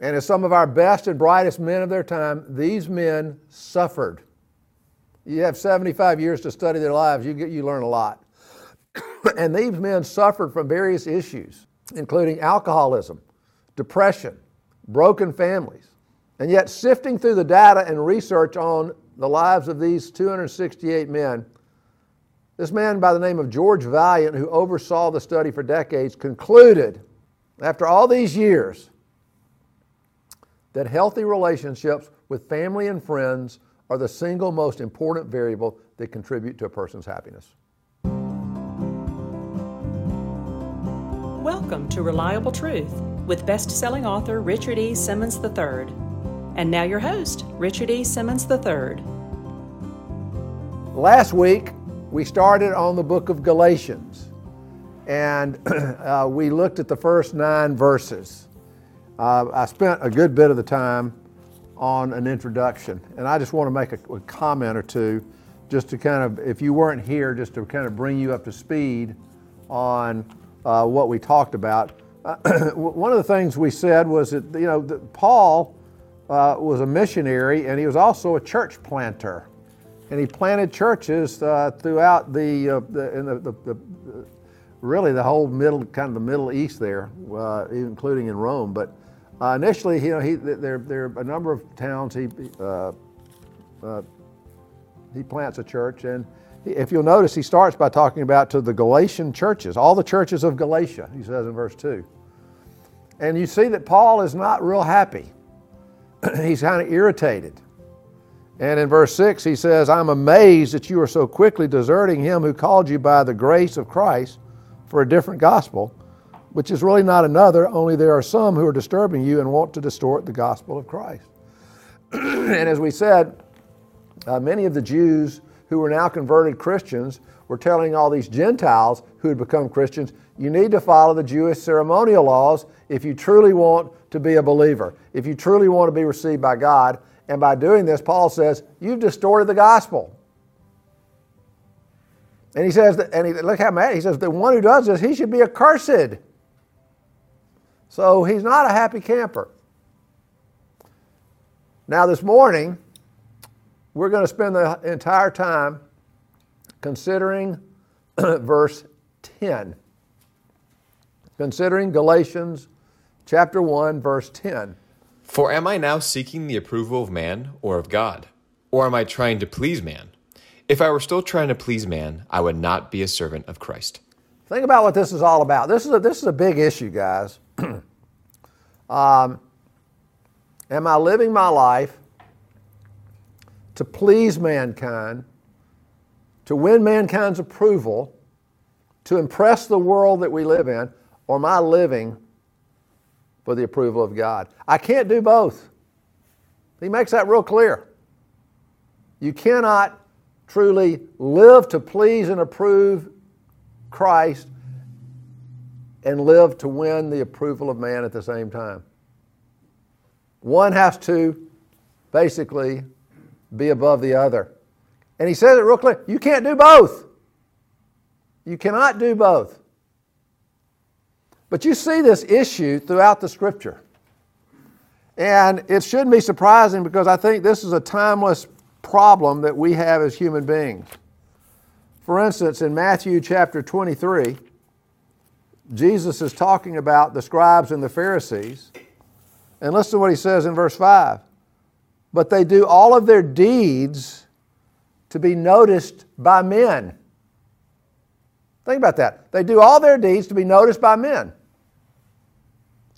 And as some of our best and brightest men of their time, these men suffered. You have 75 years to study their lives, you, get, you learn a lot. and these men suffered from various issues, including alcoholism, depression, broken families. And yet, sifting through the data and research on the lives of these 268 men, this man by the name of George Vaillant, who oversaw the study for decades, concluded after all these years that healthy relationships with family and friends are the single most important variable that contribute to a person's happiness. Welcome to Reliable Truth with best selling author Richard E. Simmons III. And now, your host, Richard E. Simmons III. Last week, we started on the book of Galatians, and uh, we looked at the first nine verses. Uh, I spent a good bit of the time on an introduction, and I just want to make a, a comment or two just to kind of, if you weren't here, just to kind of bring you up to speed on uh, what we talked about. Uh, one of the things we said was that, you know, that Paul uh, was a missionary and he was also a church planter and he planted churches uh, throughout the, uh, the, the, the, the, really the whole middle kind of the Middle East there, uh, including in Rome. But uh, initially, you know, he, there there are a number of towns he uh, uh, he plants a church, and if you'll notice, he starts by talking about to the Galatian churches, all the churches of Galatia. He says in verse two, and you see that Paul is not real happy. He's kind of irritated. And in verse 6, he says, I'm amazed that you are so quickly deserting him who called you by the grace of Christ for a different gospel, which is really not another, only there are some who are disturbing you and want to distort the gospel of Christ. and as we said, uh, many of the Jews who were now converted Christians were telling all these Gentiles who had become Christians, you need to follow the Jewish ceremonial laws if you truly want to be a believer, if you truly want to be received by God. And by doing this, Paul says, You've distorted the gospel. And he says, that, and he, look how mad, he says, The one who does this, he should be accursed. So he's not a happy camper. Now, this morning, we're going to spend the entire time considering verse 10. Considering Galatians chapter 1, verse 10. For am I now seeking the approval of man or of God? Or am I trying to please man? If I were still trying to please man, I would not be a servant of Christ. Think about what this is all about. This is a, this is a big issue, guys. um, am I living my life to please mankind, to win mankind's approval, to impress the world that we live in, or am I living for the approval of God. I can't do both. He makes that real clear. You cannot truly live to please and approve Christ and live to win the approval of man at the same time. One has to basically be above the other. And he says it real clear you can't do both. You cannot do both. But you see this issue throughout the scripture. And it shouldn't be surprising because I think this is a timeless problem that we have as human beings. For instance, in Matthew chapter 23, Jesus is talking about the scribes and the Pharisees. And listen to what he says in verse 5. But they do all of their deeds to be noticed by men. Think about that. They do all their deeds to be noticed by men.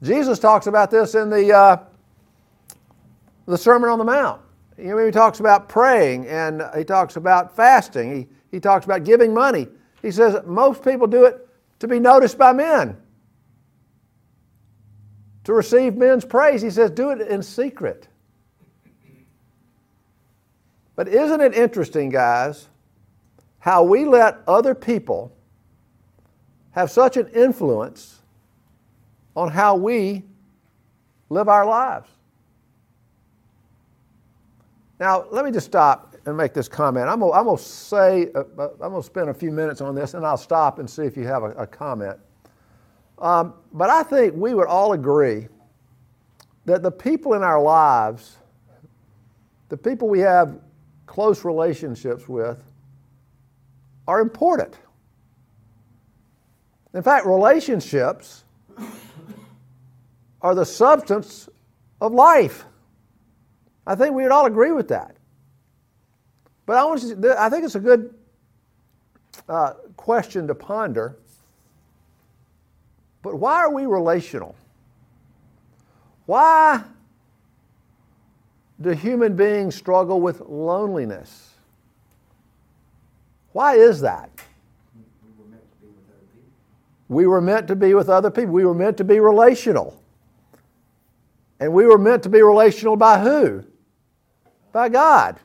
Jesus talks about this in the, uh, the Sermon on the Mount. You know, he talks about praying and he talks about fasting. He, he talks about giving money. He says most people do it to be noticed by men, to receive men's praise. He says do it in secret. But isn't it interesting, guys, how we let other people have such an influence on how we live our lives. Now, let me just stop and make this comment. I'm going to say, uh, uh I'm going to spend a few minutes on this and I'll stop and see if you have a, a comment. Um, but I think we would all agree that the people in our lives, the people we have close relationships with, are important. In fact, relationships are the substance of life. I think we would all agree with that. But I, want to, I think it's a good uh, question to ponder. But why are we relational? Why do human beings struggle with loneliness? Why is that? We were meant to be with other people. We were meant to be relational. And we were meant to be relational by who? By God.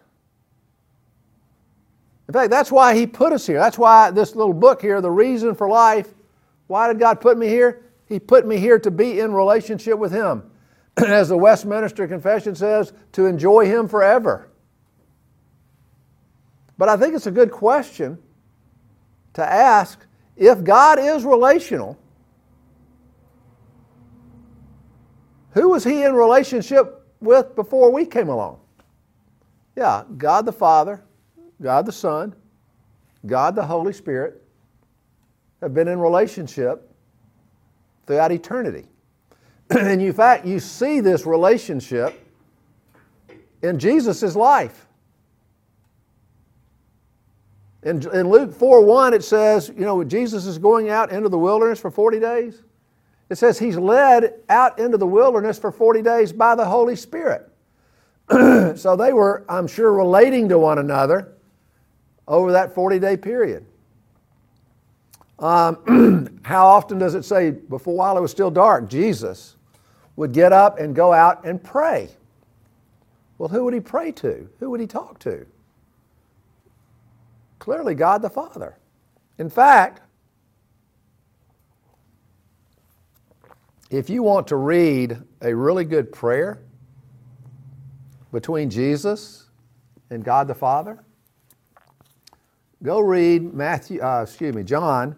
In fact, that's why He put us here. That's why this little book here, The Reason for Life, why did God put me here? He put me here to be in relationship with Him. As the Westminster Confession says, to enjoy Him forever. But I think it's a good question to ask if God is relational, who was He in relationship with before we came along? Yeah, God the Father, God the Son, God the Holy Spirit have been in relationship throughout eternity. and in fact, you see this relationship in Jesus' life. In, in Luke 4 1, it says, you know, Jesus is going out into the wilderness for 40 days. It says he's led out into the wilderness for 40 days by the Holy Spirit. so they were, I'm sure, relating to one another over that 40 day period. Um, how often does it say, before while it was still dark, Jesus would get up and go out and pray? Well, who would he pray to? Who would he talk to? Clearly, God the Father. In fact, if you want to read a really good prayer between Jesus and God the Father, go read Matthew, uh, excuse me, John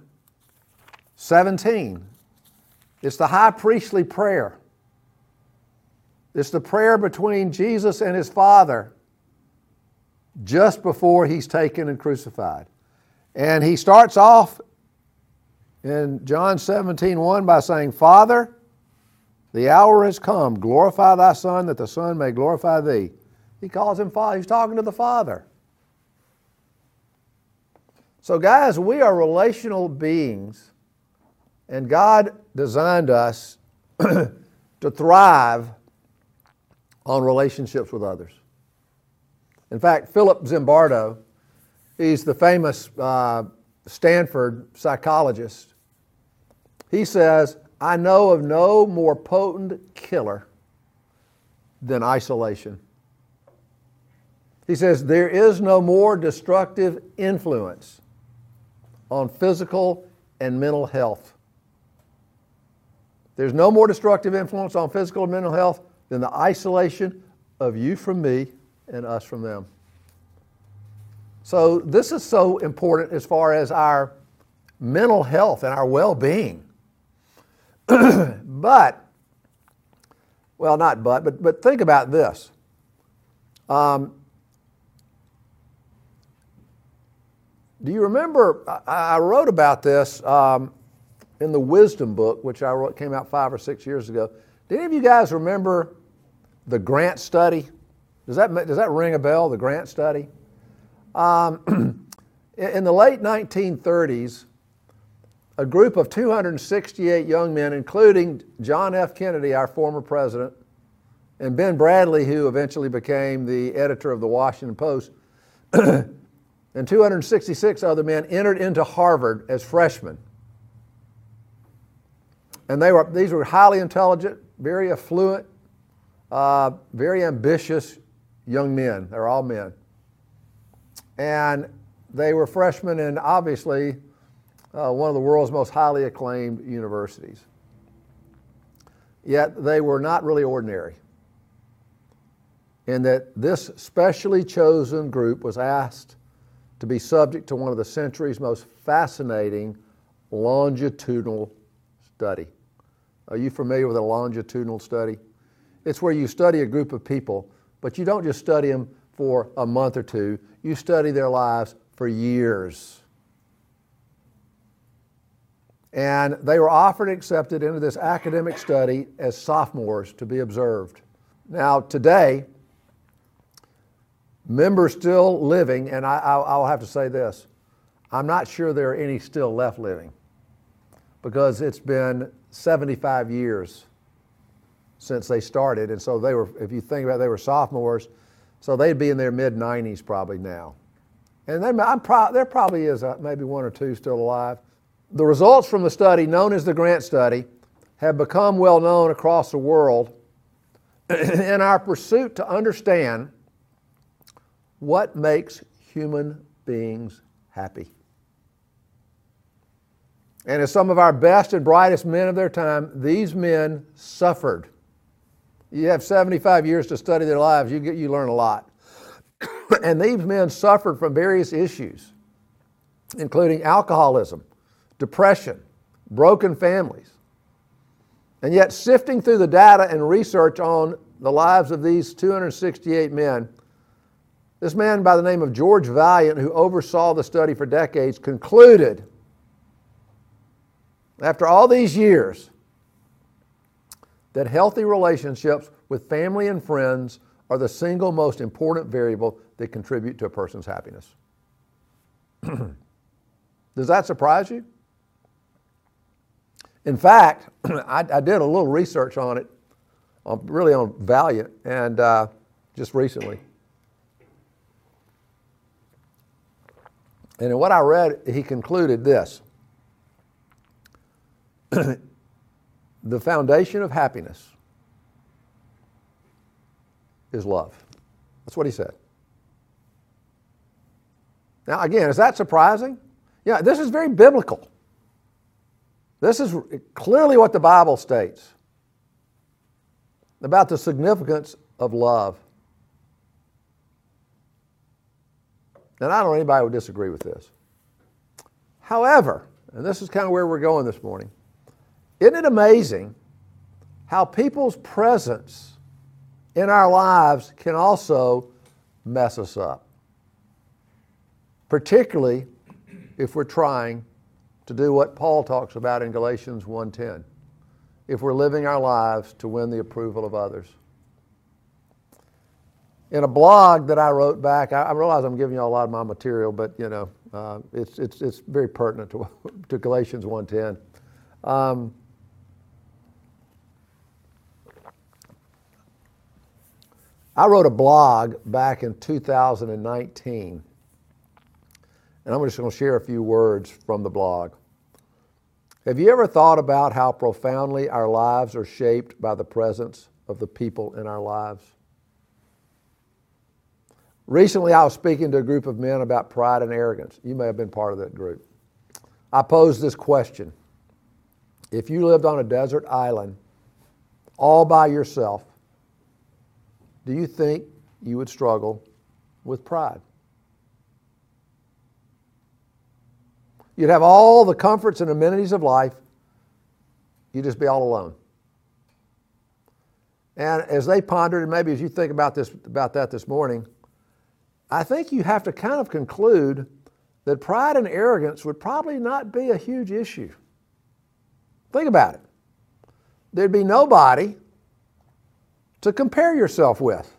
17. It's the high priestly prayer. It's the prayer between Jesus and his Father just before he's taken and crucified. And he starts off in John 17, 1 by saying, Father, the hour has come. Glorify thy Son, that the Son may glorify thee. He calls him Father. He's talking to the Father. So, guys, we are relational beings, and God designed us to thrive on relationships with others. In fact, Philip Zimbardo, he's the famous uh, Stanford psychologist, he says, I know of no more potent killer than isolation. He says, there is no more destructive influence on physical and mental health. There's no more destructive influence on physical and mental health than the isolation of you from me and us from them. So, this is so important as far as our mental health and our well being. but, well, not but, but, but think about this. Um, do you remember? I, I wrote about this um, in the Wisdom book, which I wrote, came out five or six years ago. Do any of you guys remember the Grant study? Does that, does that ring a bell, the Grant study? Um, in the late 1930s, a group of 268 young men, including John F. Kennedy, our former president, and Ben Bradlee, who eventually became the editor of the Washington Post, and 266 other men entered into Harvard as freshmen. And they were, these were highly intelligent, very affluent, uh, very ambitious young men. They're all men. And they were freshmen and obviously uh, one of the world's most highly acclaimed universities. Yet they were not really ordinary. In that this specially chosen group was asked to be subject to one of the century's most fascinating longitudinal study. Are you familiar with a longitudinal study? It's where you study a group of people, but you don't just study them for a month or two, you study their lives for years. And they were offered and accepted into this academic study as sophomores to be observed. Now, today, members still living, and I, will have to say this I'm not sure there are any still left living because it's been 75 years since they started. And so they were, if you think about it, they were sophomores, so they'd be in their mid 90s probably now. And they, pro- there probably is a, maybe one or two still alive. The results from the study, known as the Grant Study, have become well known across the world in our pursuit to understand what makes human beings happy. And as some of our best and brightest men of their time, these men suffered you have 75 years to study their lives, you, get, you learn a lot. and these men suffered from various issues, including alcoholism, depression, broken families. And yet, sifting through the data and research on the lives of these 268 men, this man by the name of George Vaillant, who oversaw the study for decades, concluded after all these years that healthy relationships with family and friends are the single most important variable that contribute to a person's happiness. Does that surprise you? In fact, I, I, did a little research on it, on, really on Vaillant, and uh, just recently. And in what I read, he concluded this the foundation of happiness is love. That's what he said. Now, again, is that surprising? Yeah, this is very biblical. This is clearly what the Bible states about the significance of love. And I don't know anybody would disagree with this. However, and this is kind of where we're going this morning, isn't it amazing how people's presence in our lives can also mess us up? Particularly if we're trying to do what Paul talks about in Galatians 1:10. If we're living our lives to win the approval of others. In a blog that I wrote back, I, realize I'm giving you a lot of my material, but you know, uh, it's, it's, it's very pertinent to, to Galatians 1.10. Um, I wrote a blog back in 2019, and I'm just going to share a few words from the blog. Have you ever thought about how profoundly our lives are shaped by the presence of the people in our lives? Recently, I was speaking to a group of men about pride and arrogance. You may have been part of that group. I posed this question If you lived on a desert island all by yourself, do you think you would struggle with pride? You'd have all the comforts and amenities of life, you'd just be all alone. And as they pondered, and maybe as you think about this about that this morning, I think you have to kind of conclude that pride and arrogance would probably not be a huge issue. Think about it. There'd be nobody to compare yourself with.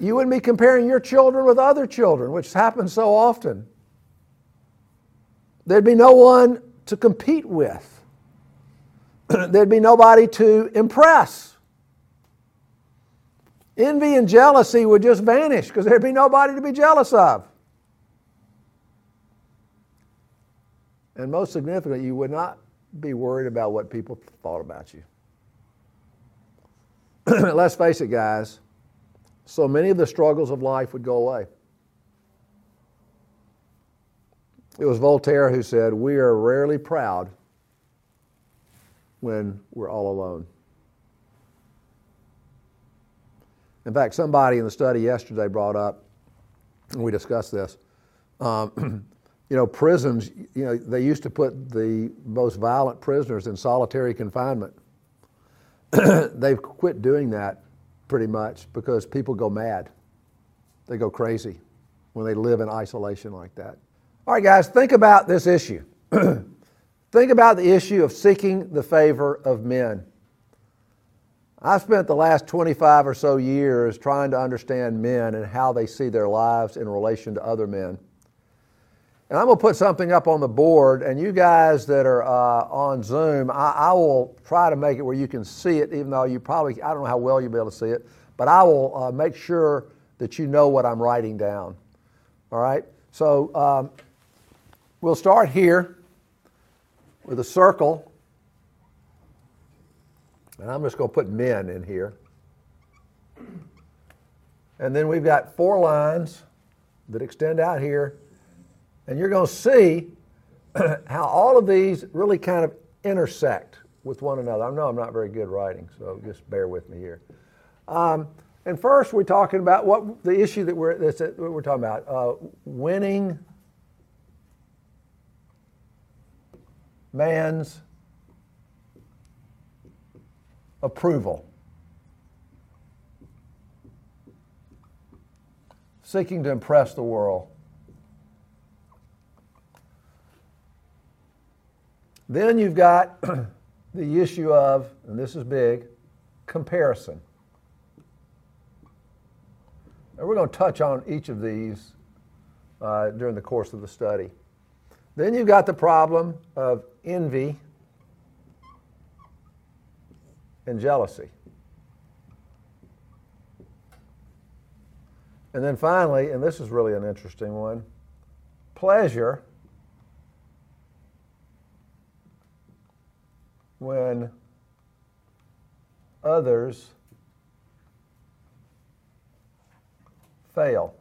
You wouldn't be comparing your children with other children, which happens so often. There'd be no one to compete with. There'd be nobody to impress. Envy and jealousy would just vanish because there'd be nobody to be jealous of. And most significantly, you would not be worried about what people thought about you. let's face it, guys, so many of the struggles of life would go away. It was Voltaire who said, We are rarely proud when we're all alone. In fact, somebody in the study yesterday brought up, and we discussed this. Um, you know, prisons, you know, they used to put the most violent prisoners in solitary confinement. they've quit doing that pretty much because people go mad. They go crazy when they live in isolation like that. All right, guys, think about this issue. think about the issue of seeking the favor of men. I've spent the last 25 or so years trying to understand men and how they see their lives in relation to other men. And I'm going to put something up on the board, and you guys that are uh, on Zoom, I, I, will try to make it where you can see it, even though you probably, I don't know how well you'll be able to see it, but I will uh, make sure that you know what I'm writing down. All right? So um, we'll start here with a circle, and I'm just going to put men in here. And then we've got four lines that extend out here and you're going to see how all of these really kind of intersect with one another. I know I'm not very good writing, so just bear with me here. Um, and first, we're talking about what the issue that we're, that's, that we're talking about uh, winning man's approval. Seeking to impress the world. Then you've got the issue of, and this is big, comparison. And we're going to touch on each of these uh, during the course of the study. Then you've got the problem of envy and jealousy. And then finally, and this is really an interesting one, pleasure when others fail.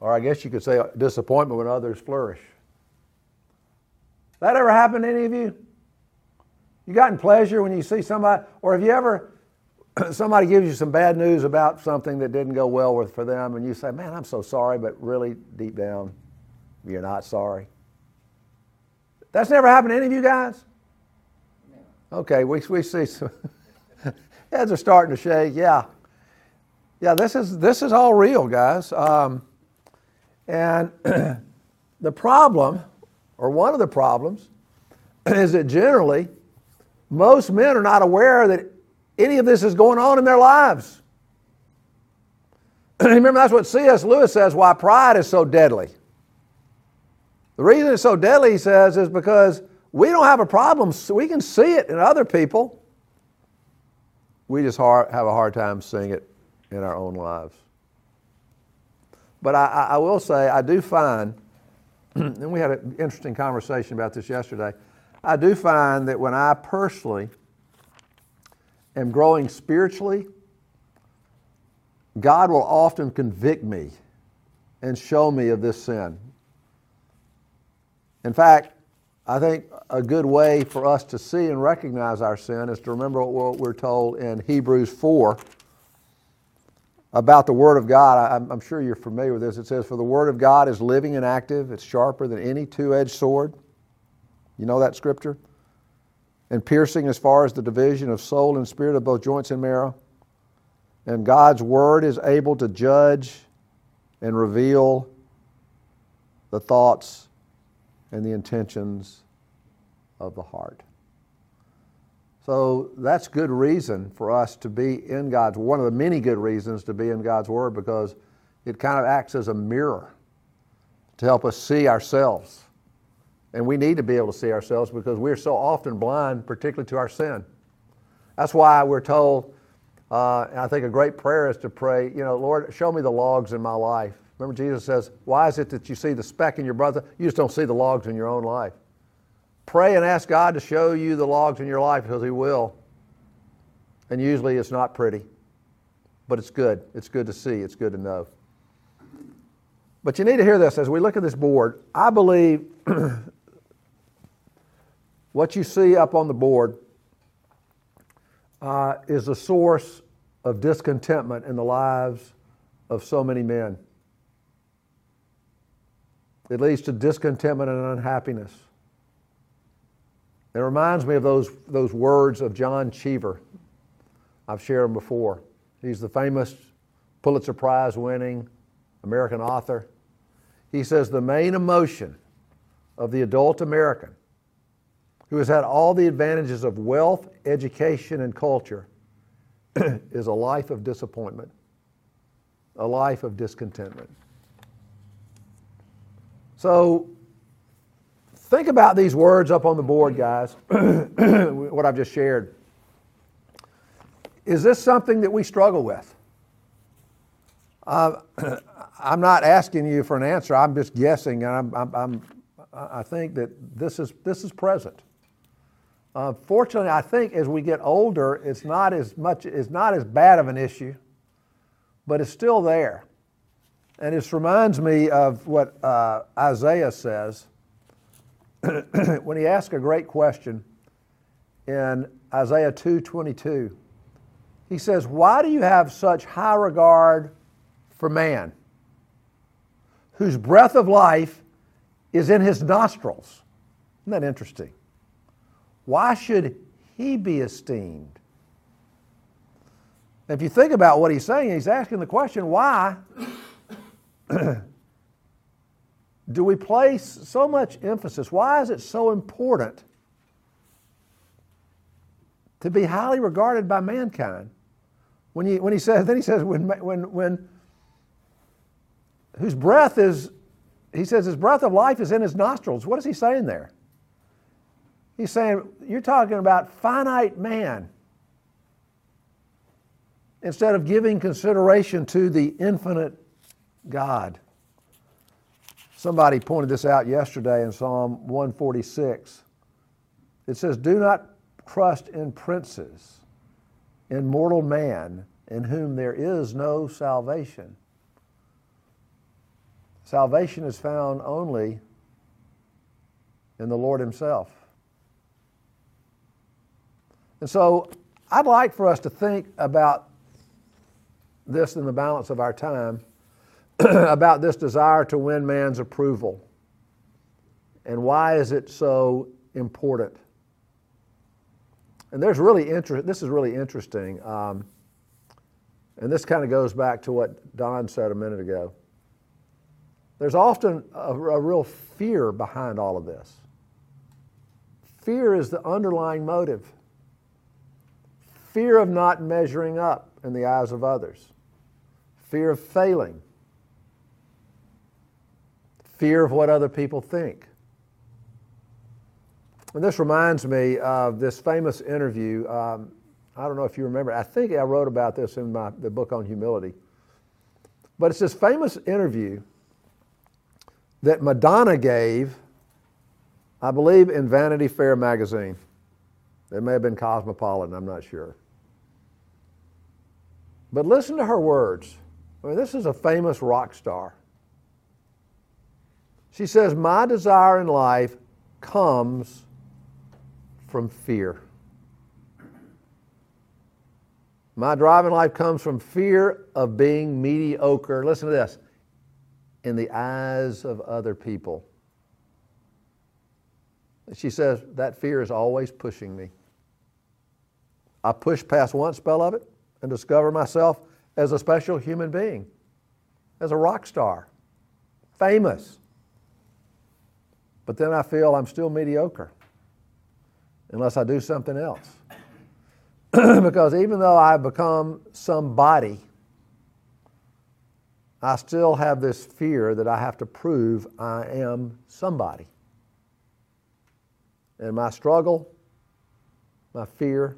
Or I guess you could say disappointment when others flourish. That ever happened to any of you? You gotten pleasure when you see somebody, or have you ever, somebody gives you some bad news about something that didn't go well with for them, and you say, man, I'm so sorry, but really deep down, you're not sorry. That's never happened to any of you guys? Okay, we, we see some heads are starting to shake. Yeah. Yeah, this is, this is all real, guys. Um, and the problem, or one of the problems, is that generally most men are not aware that any of this is going on in their lives. Remember, that's what C.S. Lewis says why pride is so deadly. The reason it's so deadly, he says, is because we don't have a problem. We can see it in other people. We just have a hard time seeing it in our own lives. But I, I will say, I do find, and we had an interesting conversation about this yesterday. I do find that when I personally am growing spiritually, God will often convict me and show me of this sin. In fact, I think a good way for us to see and recognize our sin is to remember what we're told in Hebrews 4 about the Word of God. I'm sure you're familiar with this. It says, For the Word of God is living and active, it's sharper than any two edged sword. You know that scripture? And piercing as far as the division of soul and spirit of both joints and marrow. And God's Word is able to judge and reveal the thoughts and the intentions of the heart. So that's good reason for us to be in God's one of the many good reasons to be in God's Word because it kind of acts as a mirror to help us see ourselves. And we need to be able to see ourselves because we're so often blind, particularly to our sin. That's why we're told, uh, and I think a great prayer is to pray, you know, Lord, show me the logs in my life. Remember, Jesus says, Why is it that you see the speck in your brother? You just don't see the logs in your own life. Pray and ask God to show you the logs in your life because He will. And usually it's not pretty, but it's good. It's good to see, it's good to know. But you need to hear this as we look at this board. I believe what you see up on the board uh, is a source of discontentment in the lives of so many men. It leads to discontentment and unhappiness. It reminds me of those, those words of John Cheever. I've shared them before. He's the famous Pulitzer Prize winning American author. He says the main emotion of the adult American who has had all the advantages of wealth, education, and culture is a life of disappointment, a life of discontentment. So think about these words up on the board, guys, what I've just shared. Is this something that we struggle with? Uh, I'm not asking you for an answer. I'm just guessing, and I'm, I'm, I'm, i think that this is, this is present. Uh, fortunately, I think as we get older, it's not as much, it's not as bad of an issue, but it's still there. And this reminds me of what uh, Isaiah says when he asks a great question in Isaiah 2:22. He says, "Why do you have such high regard for man, whose breath of life is in his nostrils?" Isn't that interesting? Why should he be esteemed? If you think about what he's saying, he's asking the question, why do we place so much emphasis? Why is it so important to be highly regarded by mankind? When, he when he says, then he says, when, when, when, whose breath is, he says, his breath of life is in his nostrils. What is he saying there? He's saying, you're talking about finite man instead of giving consideration to the infinite God. Somebody pointed this out yesterday in Psalm 146. It says, Do not trust in princes, in mortal man, in whom there is no salvation. Salvation is found only in the Lord Himself. And so I'd like for us to think about this in the balance of our time about this desire to win man's approval. And why is it so important? And there's really interest. This is really interesting, um, and this kind of goes back to what Don said a minute ago. There's often a, a real fear behind all of this. Fear is the underlying motive fear of not measuring up in the eyes of others, fear of failing, fear of what other people think. And this reminds me of this famous interview. Um, I don't know if you remember. I think I wrote about this in my the book on humility. But it's this famous interview that Madonna gave, I believe, in Vanity Fair magazine. It may have been Cosmopolitan, I'm not sure. But listen to her words. I mean, this is a famous rock star. She says, My desire in life comes from fear. My drive in life comes from fear of being mediocre. Listen to this in the eyes of other people. She says, That fear is always pushing me. I push past one spell of it and discover myself as a special human being, as a rock star, famous. But then I feel I'm still mediocre unless I do something else. because even though I've become somebody, I still have this fear that I have to prove I am somebody. And my struggle, my fear,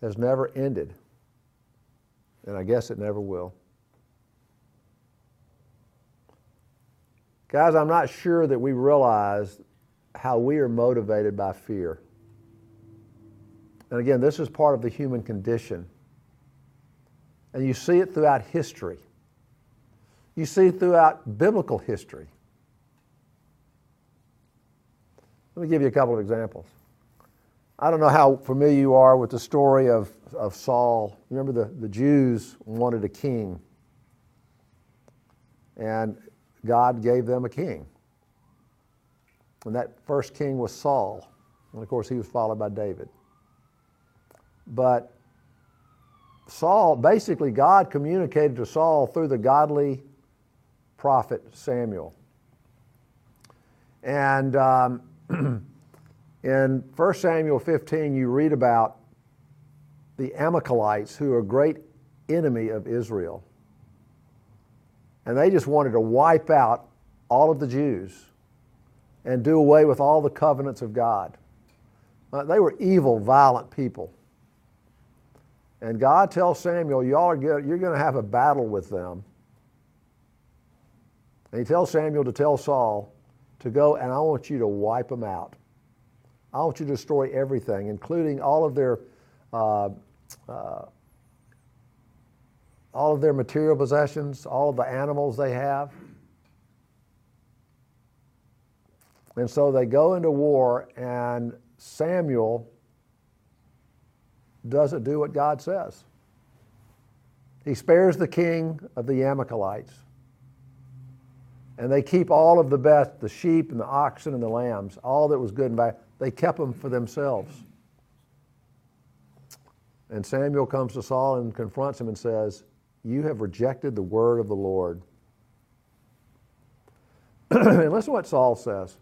has never ended. And I guess it never will. Guys, I'm not sure that we realize how we are motivated by fear. And again, this is part of the human condition. And you see it throughout history. You see it throughout biblical history. Let me give you a couple of examples. I don't know how familiar you are with the story of, of Saul. Remember, the, the Jews wanted a king, and God gave them a king. And that first king was Saul. And of course, he was followed by David. But Saul, basically, God communicated to Saul through the godly prophet Samuel. And um, in 1 Samuel 15, you read about the Amalekites, who are a great enemy of Israel. And they just wanted to wipe out all of the Jews and do away with all the covenants of God. Uh, they were evil, violent people. And God tells Samuel, Y'all are good, you're going to have a battle with them. And he tells Samuel to tell Saul to go, and I want you to wipe them out. I want you to destroy everything, including all of their uh, uh, all of their material possessions, all of the animals they have. And so they go into war, and Samuel doesn't do what God says. He spares the king of the Amalekites. And they keep all of the best, the sheep and the oxen and the lambs, all that was good and bad. They kept them for themselves. And Samuel comes to Saul and confronts him and says, You have rejected the word of the Lord. and listen to what Saul says.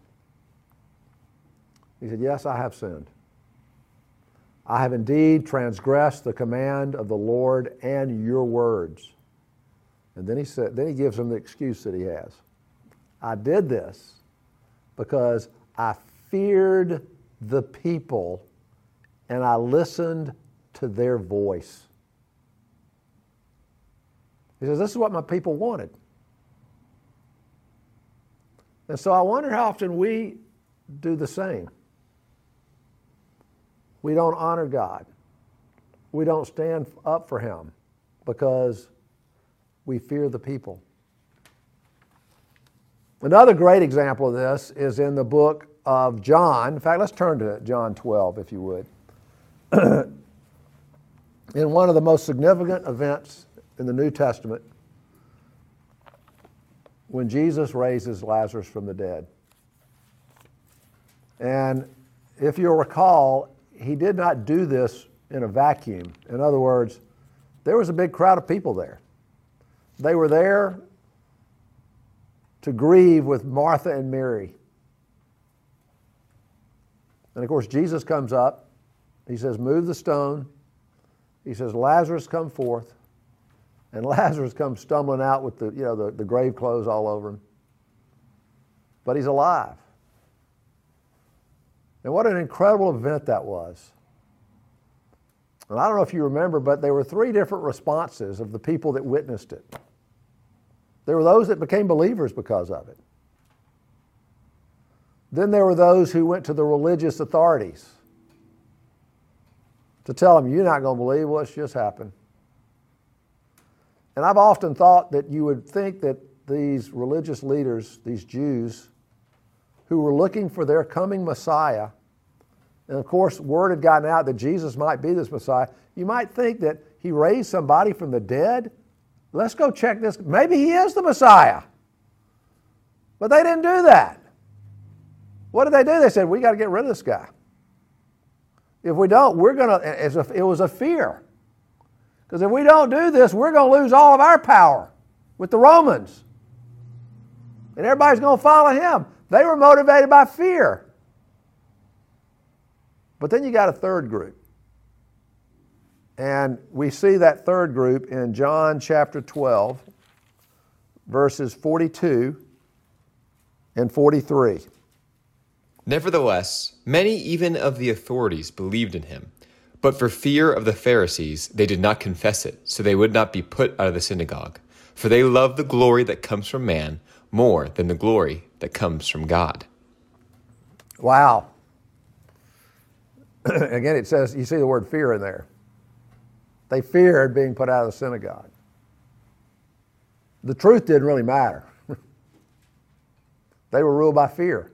He said, Yes, I have sinned. I have indeed transgressed the command of the Lord and your words. And then he said, then he gives him the excuse that he has. I did this because I feared the people and I listened to their voice. He says, This is what my people wanted. And so I wonder how often we do the same. We don't honor God. We don't stand up for Him because we fear the people. Another great example of this is in the book of John. In fact, let's turn to John 12, if you would. in one of the most significant events in the New Testament, when Jesus raises Lazarus from the dead. And if you'll recall, he did not do this in a vacuum. In other words, there was a big crowd of people there. They were there to grieve with Martha and Mary. And of course, Jesus comes up. He says, Move the stone. He says, Lazarus, come forth. And Lazarus comes stumbling out with the, you know, the, the grave clothes all over him. But he's alive. And what an incredible event that was. And I don't know if you remember, but there were three different responses of the people that witnessed it. There were those that became believers because of it. Then there were those who went to the religious authorities to tell them, You're not going to believe what's just happened. And I've often thought that you would think that these religious leaders, these Jews, who were looking for their coming Messiah, and of course, word had gotten out that Jesus might be this Messiah, you might think that he raised somebody from the dead. Let's go check this. Maybe he is the Messiah. But they didn't do that. What did they do? They said, We got to get rid of this guy. If we don't, we're going to, it was a fear. Because if we don't do this, we're going to lose all of our power with the Romans. And everybody's going to follow him. They were motivated by fear. But then you got a third group. And we see that third group in John chapter 12, verses 42 and 43. Nevertheless, many even of the authorities believed in him. But for fear of the Pharisees, they did not confess it, so they would not be put out of the synagogue. For they love the glory that comes from man more than the glory that comes from God. Wow. Again, it says, you see the word fear in there. They feared being put out of the synagogue. The truth didn't really matter. they were ruled by fear.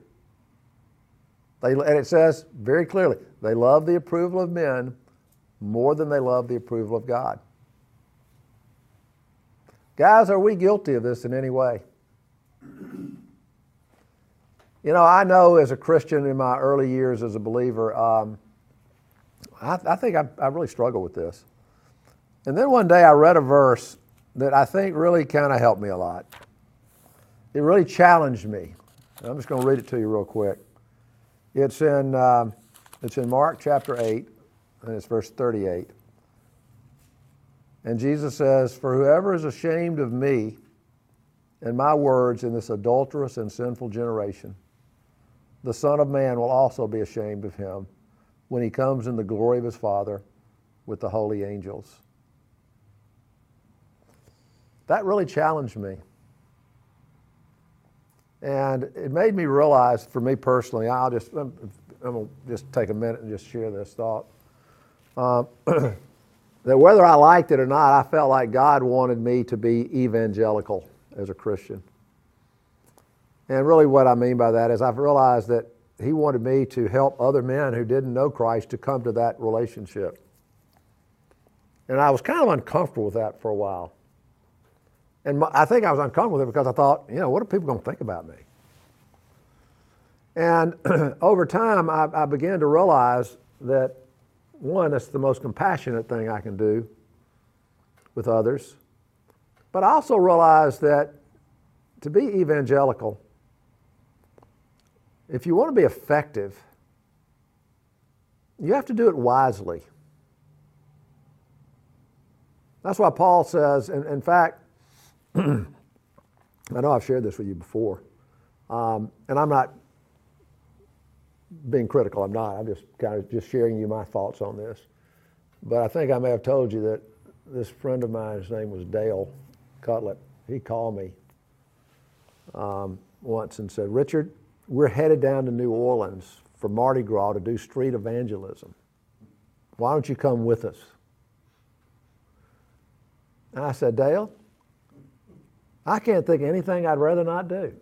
They, and it says very clearly, they love the approval of men more than they love the approval of God. Guys, are we guilty of this in any way? You know, I know as a Christian in my early years as a believer, um, I, I, think I, I really struggled with this. And then one day I read a verse that I think really kind of helped me a lot. It really challenged me. I'm just going to read it to you real quick. It's in, um, it's in Mark chapter 8, and it's verse 38. And Jesus says, For whoever is ashamed of me and my words in this adulterous and sinful generation, the Son of Man will also be ashamed of him when he comes in the glory of his Father with the holy angels. That really challenged me. And it made me realize, for me personally, I'll just, I'm, I'm to just take a minute and just share this thought. Um, that whether I liked it or not, I felt like God wanted me to be evangelical as a Christian. And really, what I mean by that is I've realized that He wanted me to help other men who didn't know Christ to come to that relationship. And I was kind of uncomfortable with that for a while. And I think I was uncomfortable with it because I thought, you know, what are people going to think about me? And over time, I, I began to realize that one, it's the most compassionate thing I can do with others. But I also realized that to be evangelical, if you want to be effective, you have to do it wisely. That's why Paul says, and in fact, I know I've shared this with you before, um, and I'm not being critical. I'm not. I'm just kind of just sharing you my thoughts on this. But I think I may have told you that this friend of mine, his name was Dale Cutlett, he called me um, once and said, Richard, we're headed down to New Orleans for Mardi Gras to do street evangelism. Why don't you come with us? And I said, Dale, I can't think of anything I'd rather not do.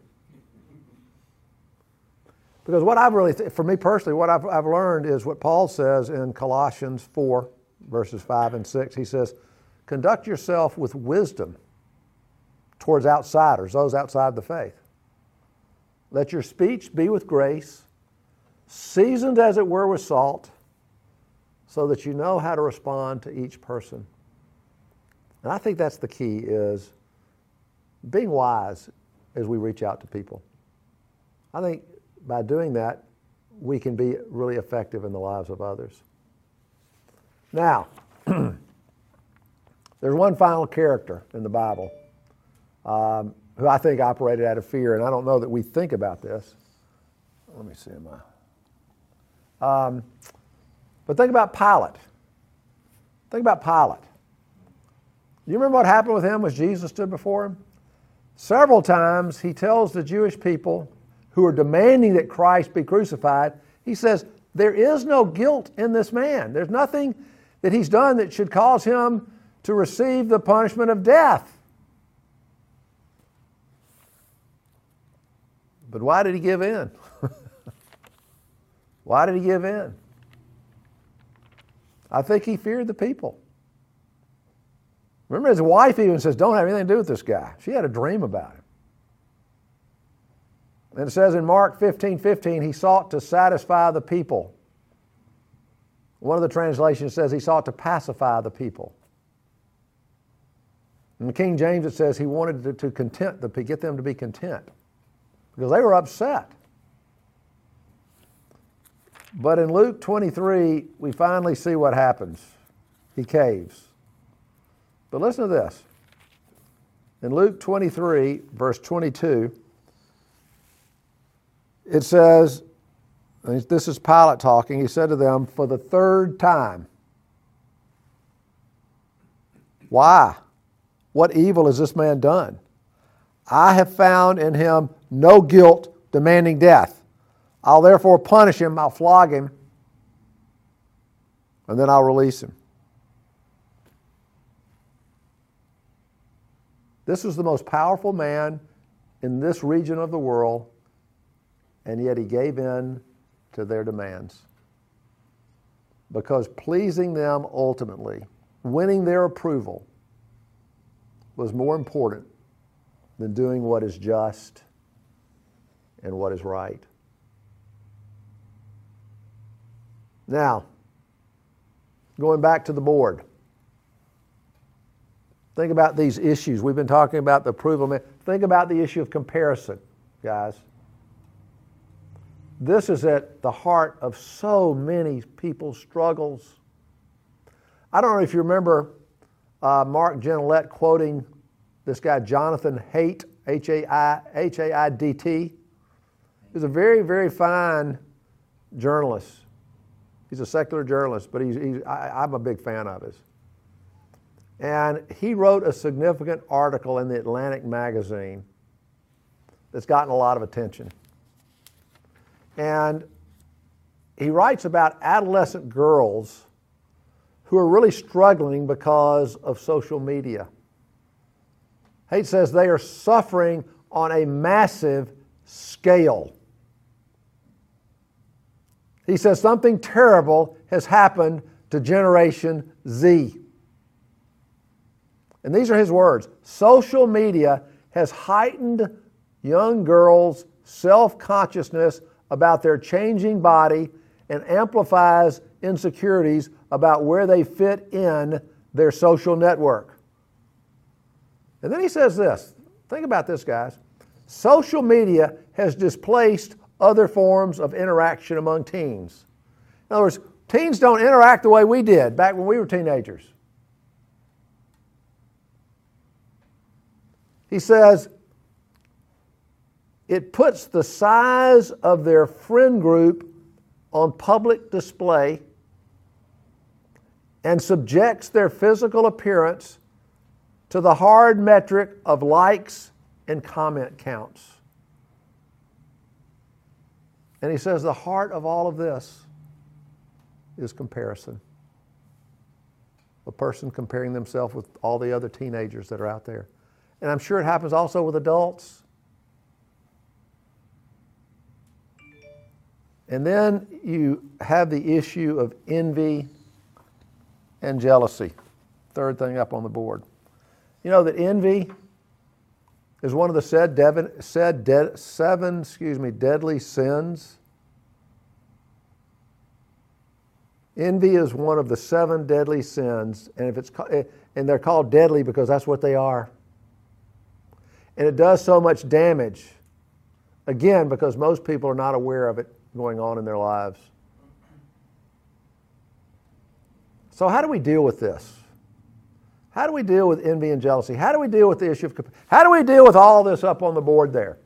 Because what I've really, th- for me personally, what I've, I've learned is what Paul says in Colossians 4, verses 5 and 6. He says, Conduct yourself with wisdom towards outsiders, those outside the faith. Let your speech be with grace, seasoned as it were with salt, so that you know how to respond to each person. And I think that's the key is being wise as we reach out to people. I think by doing that, we can be really effective in the lives of others. Now, there's one final character in the Bible um, who I think operated out of fear, and I don't know that we think about this. Let me see my. Um, but think about Pilate. Think about Pilate. Do You remember what happened with him as Jesus stood before him? Several times he tells the Jewish people, who are demanding that Christ be crucified, he says, There is no guilt in this man. There's nothing that he's done that should cause him to receive the punishment of death. But why did he give in? why did he give in? I think he feared the people. Remember, his wife even says, Don't have anything to do with this guy. She had a dream about him. And it says in Mark 15 15, he sought to satisfy the people. One of the translations says he sought to pacify the people. In the King James, it says he wanted to, to content the get them to be content because they were upset. But in Luke 23, we finally see what happens. He caves. But listen to this. In Luke 23, verse 22, it says, this is Pilate talking, he said to them, for the third time, Why? What evil has this man done? I have found in him no guilt demanding death. I'll therefore punish him, I'll flog him, and then I'll release him. This was the most powerful man in this region of the world and yet he gave in to their demands. Because pleasing them ultimately, winning their approval, was more important than doing what is just and what is right. Now, going back to the board. Think about these issues. We've been talking about the approval. Think about the issue of comparison, guys. This is at the heart of so many people's struggles. I don't know if you remember uh, Mark Genelette quoting this guy, Jonathan Haidt, H A I H A I D T. He's a very, very fine journalist. He's a secular journalist, but he's, he's I, I'm a big fan of his. And he wrote a significant article in the Atlantic magazine that's gotten a lot of attention. And he writes about adolescent girls who are really struggling because of social media. Haidt says they are suffering on a massive scale. He says something terrible has happened to Generation Z. And these are his words social media has heightened young girls' self consciousness about their changing body and amplifies insecurities about where they fit in their social network. And then he says this think about this, guys. Social media has displaced other forms of interaction among teens. In other words, teens don't interact the way we did back when we were teenagers. He says, it puts the size of their friend group on public display and subjects their physical appearance to the hard metric of likes and comment counts. And he says the heart of all of this is comparison. A person comparing themselves with all the other teenagers that are out there. And I'm sure it happens also with adults. And then you have the issue of envy and jealousy. Third thing up on the board. You know that envy is one of the said, said de- seven excuse me, deadly sins. Envy is one of the seven deadly sins, and if it's eh, and they're called deadly because that's what they are. And it does so much damage. Again, because most people are not aware of it going on in their lives. So, how do we deal with this? How do we deal with envy and jealousy? How do we deal with the issue of how do we deal with all this up on the board there?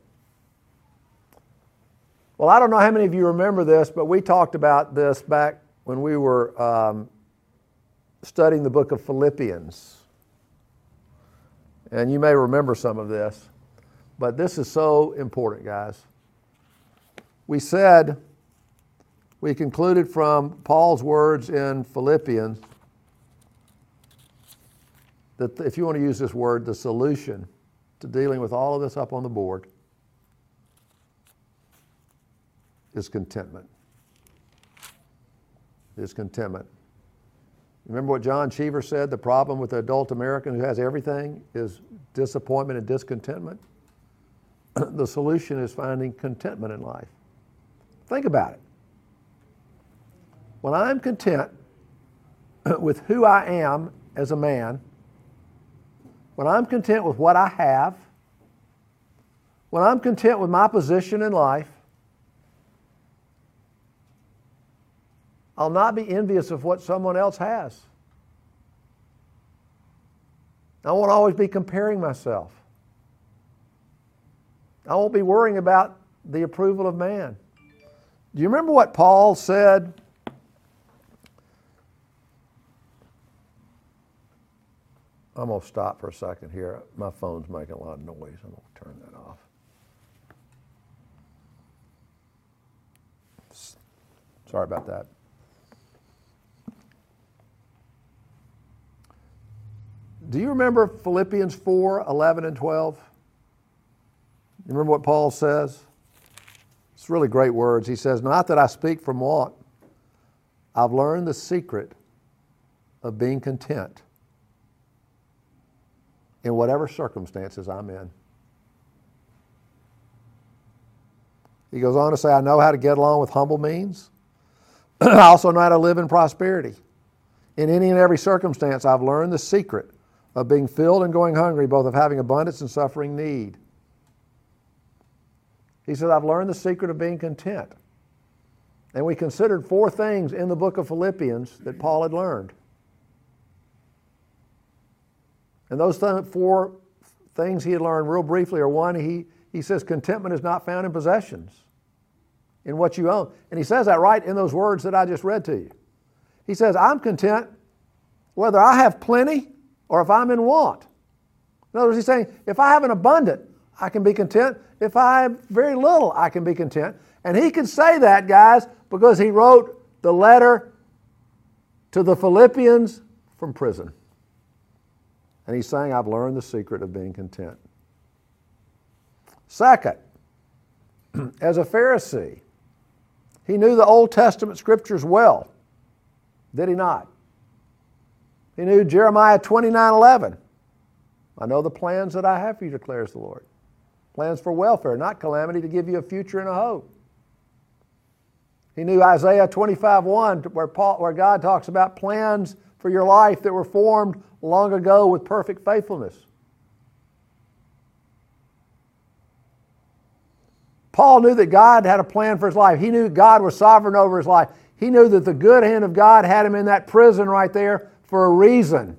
Well, I don't know how many of you remember this, but we talked about this back when we were um, studying the book of Philippians. And you may remember some of this, but this is so important, guys. We said, we concluded from Paul's words in Philippians that if you want to use this word, the solution to dealing with all of this up on the board is contentment. Is contentment. Remember what John Cheever said? The problem with the adult American who has everything is disappointment and discontentment. the solution is finding contentment in life. Think about it. When I'm content with who I am as a man, when I'm content with what I have, when I'm content with my position in life, I'll not be envious of what someone else has. I won't always be comparing myself. I won't be worrying about the approval of man. Do you remember what Paul said I'm going to stop for a second here. My phone's making a lot of noise. I'm going to turn that off. Sorry about that. Do you remember Philippians 4 11 and 12? You remember what Paul says? It's really great words. He says, Not that I speak from want, I've learned the secret of being content in whatever circumstances I'm in. He goes on to say, I know how to get along with humble means. I also know how to live in prosperity. In any and every circumstance, I've learned the secret of being filled and going hungry, both of having abundance and suffering need. He said, I've learned the secret of being content. And we considered four things in the book of Philippians that Paul had learned. And those th- four things he had learned, real briefly, are one, he, he says, contentment is not found in possessions, in what you own. And he says that right in those words that I just read to you. He says, I'm content whether I have plenty or if I'm in want. In other words, he's saying, if I have an abundant, I can be content. If I have very little, I can be content. And he can say that, guys, because he wrote the letter to the Philippians from prison. And he's saying, I've learned the secret of being content. Second, as a Pharisee, he knew the Old Testament scriptures well. Did he not? He knew Jeremiah 29 11. I know the plans that I have for you, declares the Lord. Plans for welfare, not calamity, to give you a future and a hope. He knew Isaiah 25 1, where, Paul, where God talks about plans for your life that were formed long ago with perfect faithfulness. Paul knew that God had a plan for his life. He knew God was sovereign over his life. He knew that the good hand of God had him in that prison right there for a reason.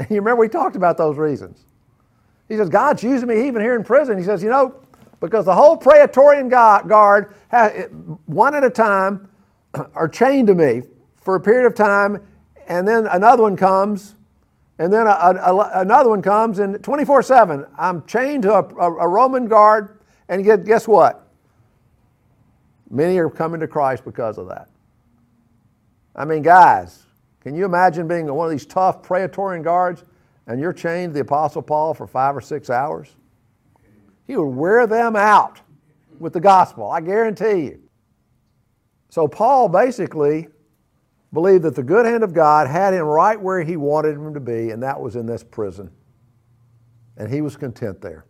And you remember we talked about those reasons. He says, God's using me even here in prison. He says, you know, because the whole Praetorian guard, one at a time, are chained to me for a period of time, and then another one comes, and then a, a, another one comes, and 24 7, I'm chained to a, a Roman guard, and guess what? Many are coming to Christ because of that. I mean, guys, can you imagine being one of these tough Praetorian guards and you're chained to the Apostle Paul for five or six hours? He would wear them out with the gospel, I guarantee you. So, Paul basically believed that the good hand of God had him right where he wanted him to be, and that was in this prison. And he was content there.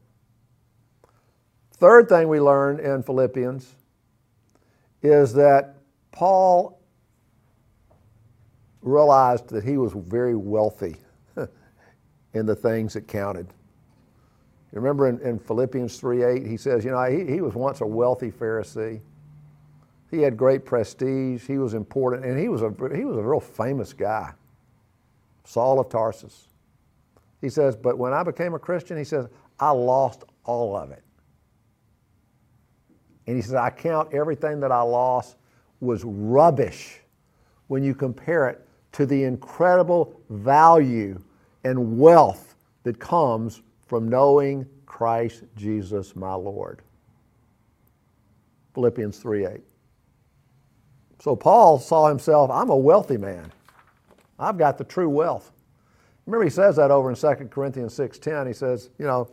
Third thing we learned in Philippians is that Paul realized that he was very wealthy in the things that counted. You remember in, in Philippians 3.8, he says, you know, he, he was once a wealthy Pharisee. He had great prestige. He was important, and he was a, he was a real famous guy, Saul of Tarsus. He says, but when I became a Christian, he says, I lost all of it. And he says, I count everything that I lost was rubbish when you compare it to the incredible value and wealth that comes from knowing Christ Jesus my Lord. Philippians 3 8. So Paul saw himself, I'm a wealthy man. I've got the true wealth. Remember he says that over in 2 Corinthians 6:10. He says, you know,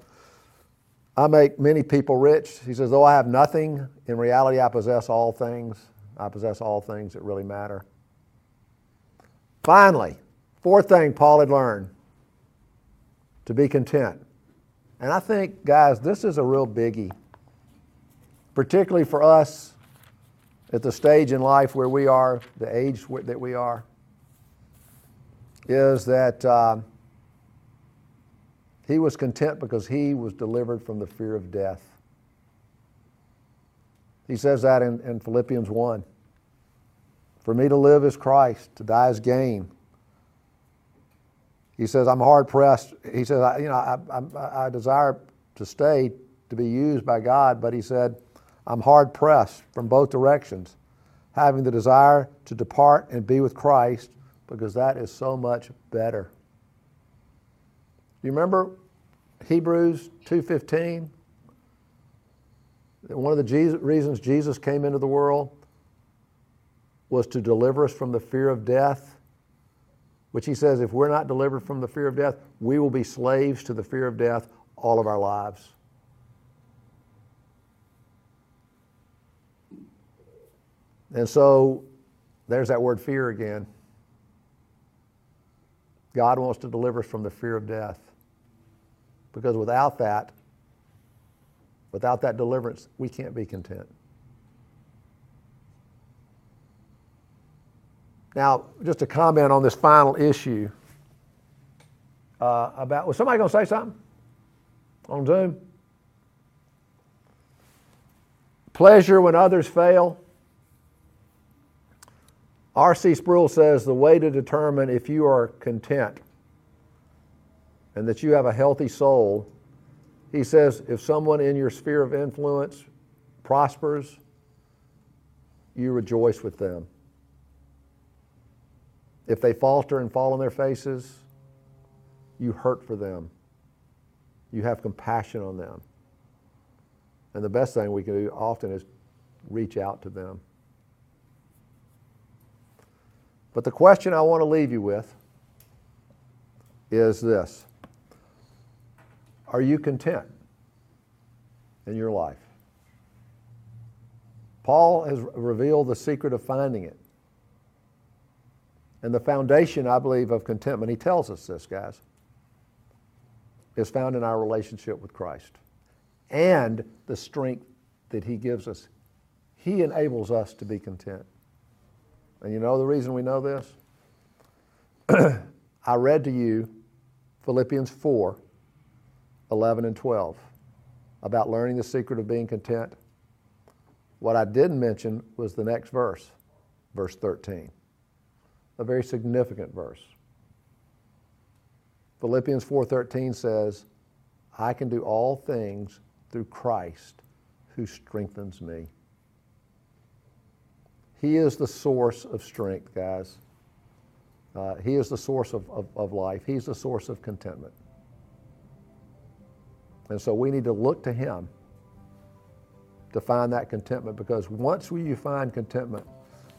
I make many people rich. He says, though I have nothing, in reality I possess all things. I possess all things that really matter. Finally, fourth thing Paul had learned to be content. And I think, guys, this is a real biggie, particularly for us at the stage in life where we are, the age that we are, is that uh, he was content because he was delivered from the fear of death. He says that in, in Philippians 1. For me to live is Christ, to die is gain. He says, I'm hard pressed. He says, I, you know, I, I, I desire to stay to be used by God, but he said, I'm hard pressed from both directions, having the desire to depart and be with Christ because that is so much better. You remember Hebrews 2:15? One of the Jesus, reasons Jesus came into the world was to deliver us from the fear of death, which he says if we're not delivered from the fear of death, we will be slaves to the fear of death all of our lives. And so there's that word fear again. God wants to deliver us from the fear of death. Because without that, without that deliverance, we can't be content. Now, just a comment on this final issue uh, about was somebody going to say something on Zoom? Pleasure when others fail. R.C. Sproul says the way to determine if you are content and that you have a healthy soul, he says if someone in your sphere of influence prospers, you rejoice with them. If they falter and fall on their faces, you hurt for them. You have compassion on them. And the best thing we can do often is reach out to them. But the question I want to leave you with is this Are you content in your life? Paul has revealed the secret of finding it. And the foundation, I believe, of contentment, he tells us this, guys, is found in our relationship with Christ and the strength that he gives us. He enables us to be content. And you know the reason we know this? I read to you Philippians 4 11 and 12 about learning the secret of being content. What I didn't mention was the next verse, verse 13 a very significant verse. Philippians 4:13 says, "I can do all things through Christ who strengthens me." He is the source of strength, guys. Uh, he is the source of, of, of life. He's the source of contentment. And so we need to look to Him to find that contentment because once we find contentment,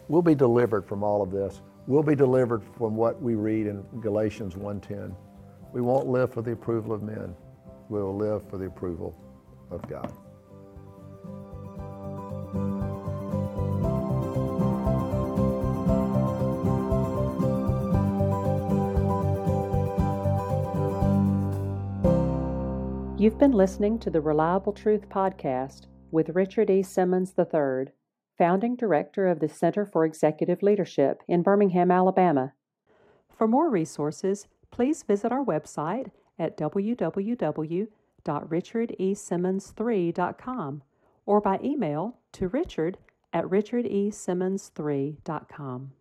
we'll be delivered from all of this we'll be delivered from what we read in Galatians 1:10. We won't live for the approval of men. We will live for the approval of God. You've been listening to the Reliable Truth Podcast with Richard E. Simmons III founding director of the Center for Executive Leadership in Birmingham, Alabama. For more resources, please visit our website at www.richardesimmons3.com or by email to richard at richardesimmons3.com.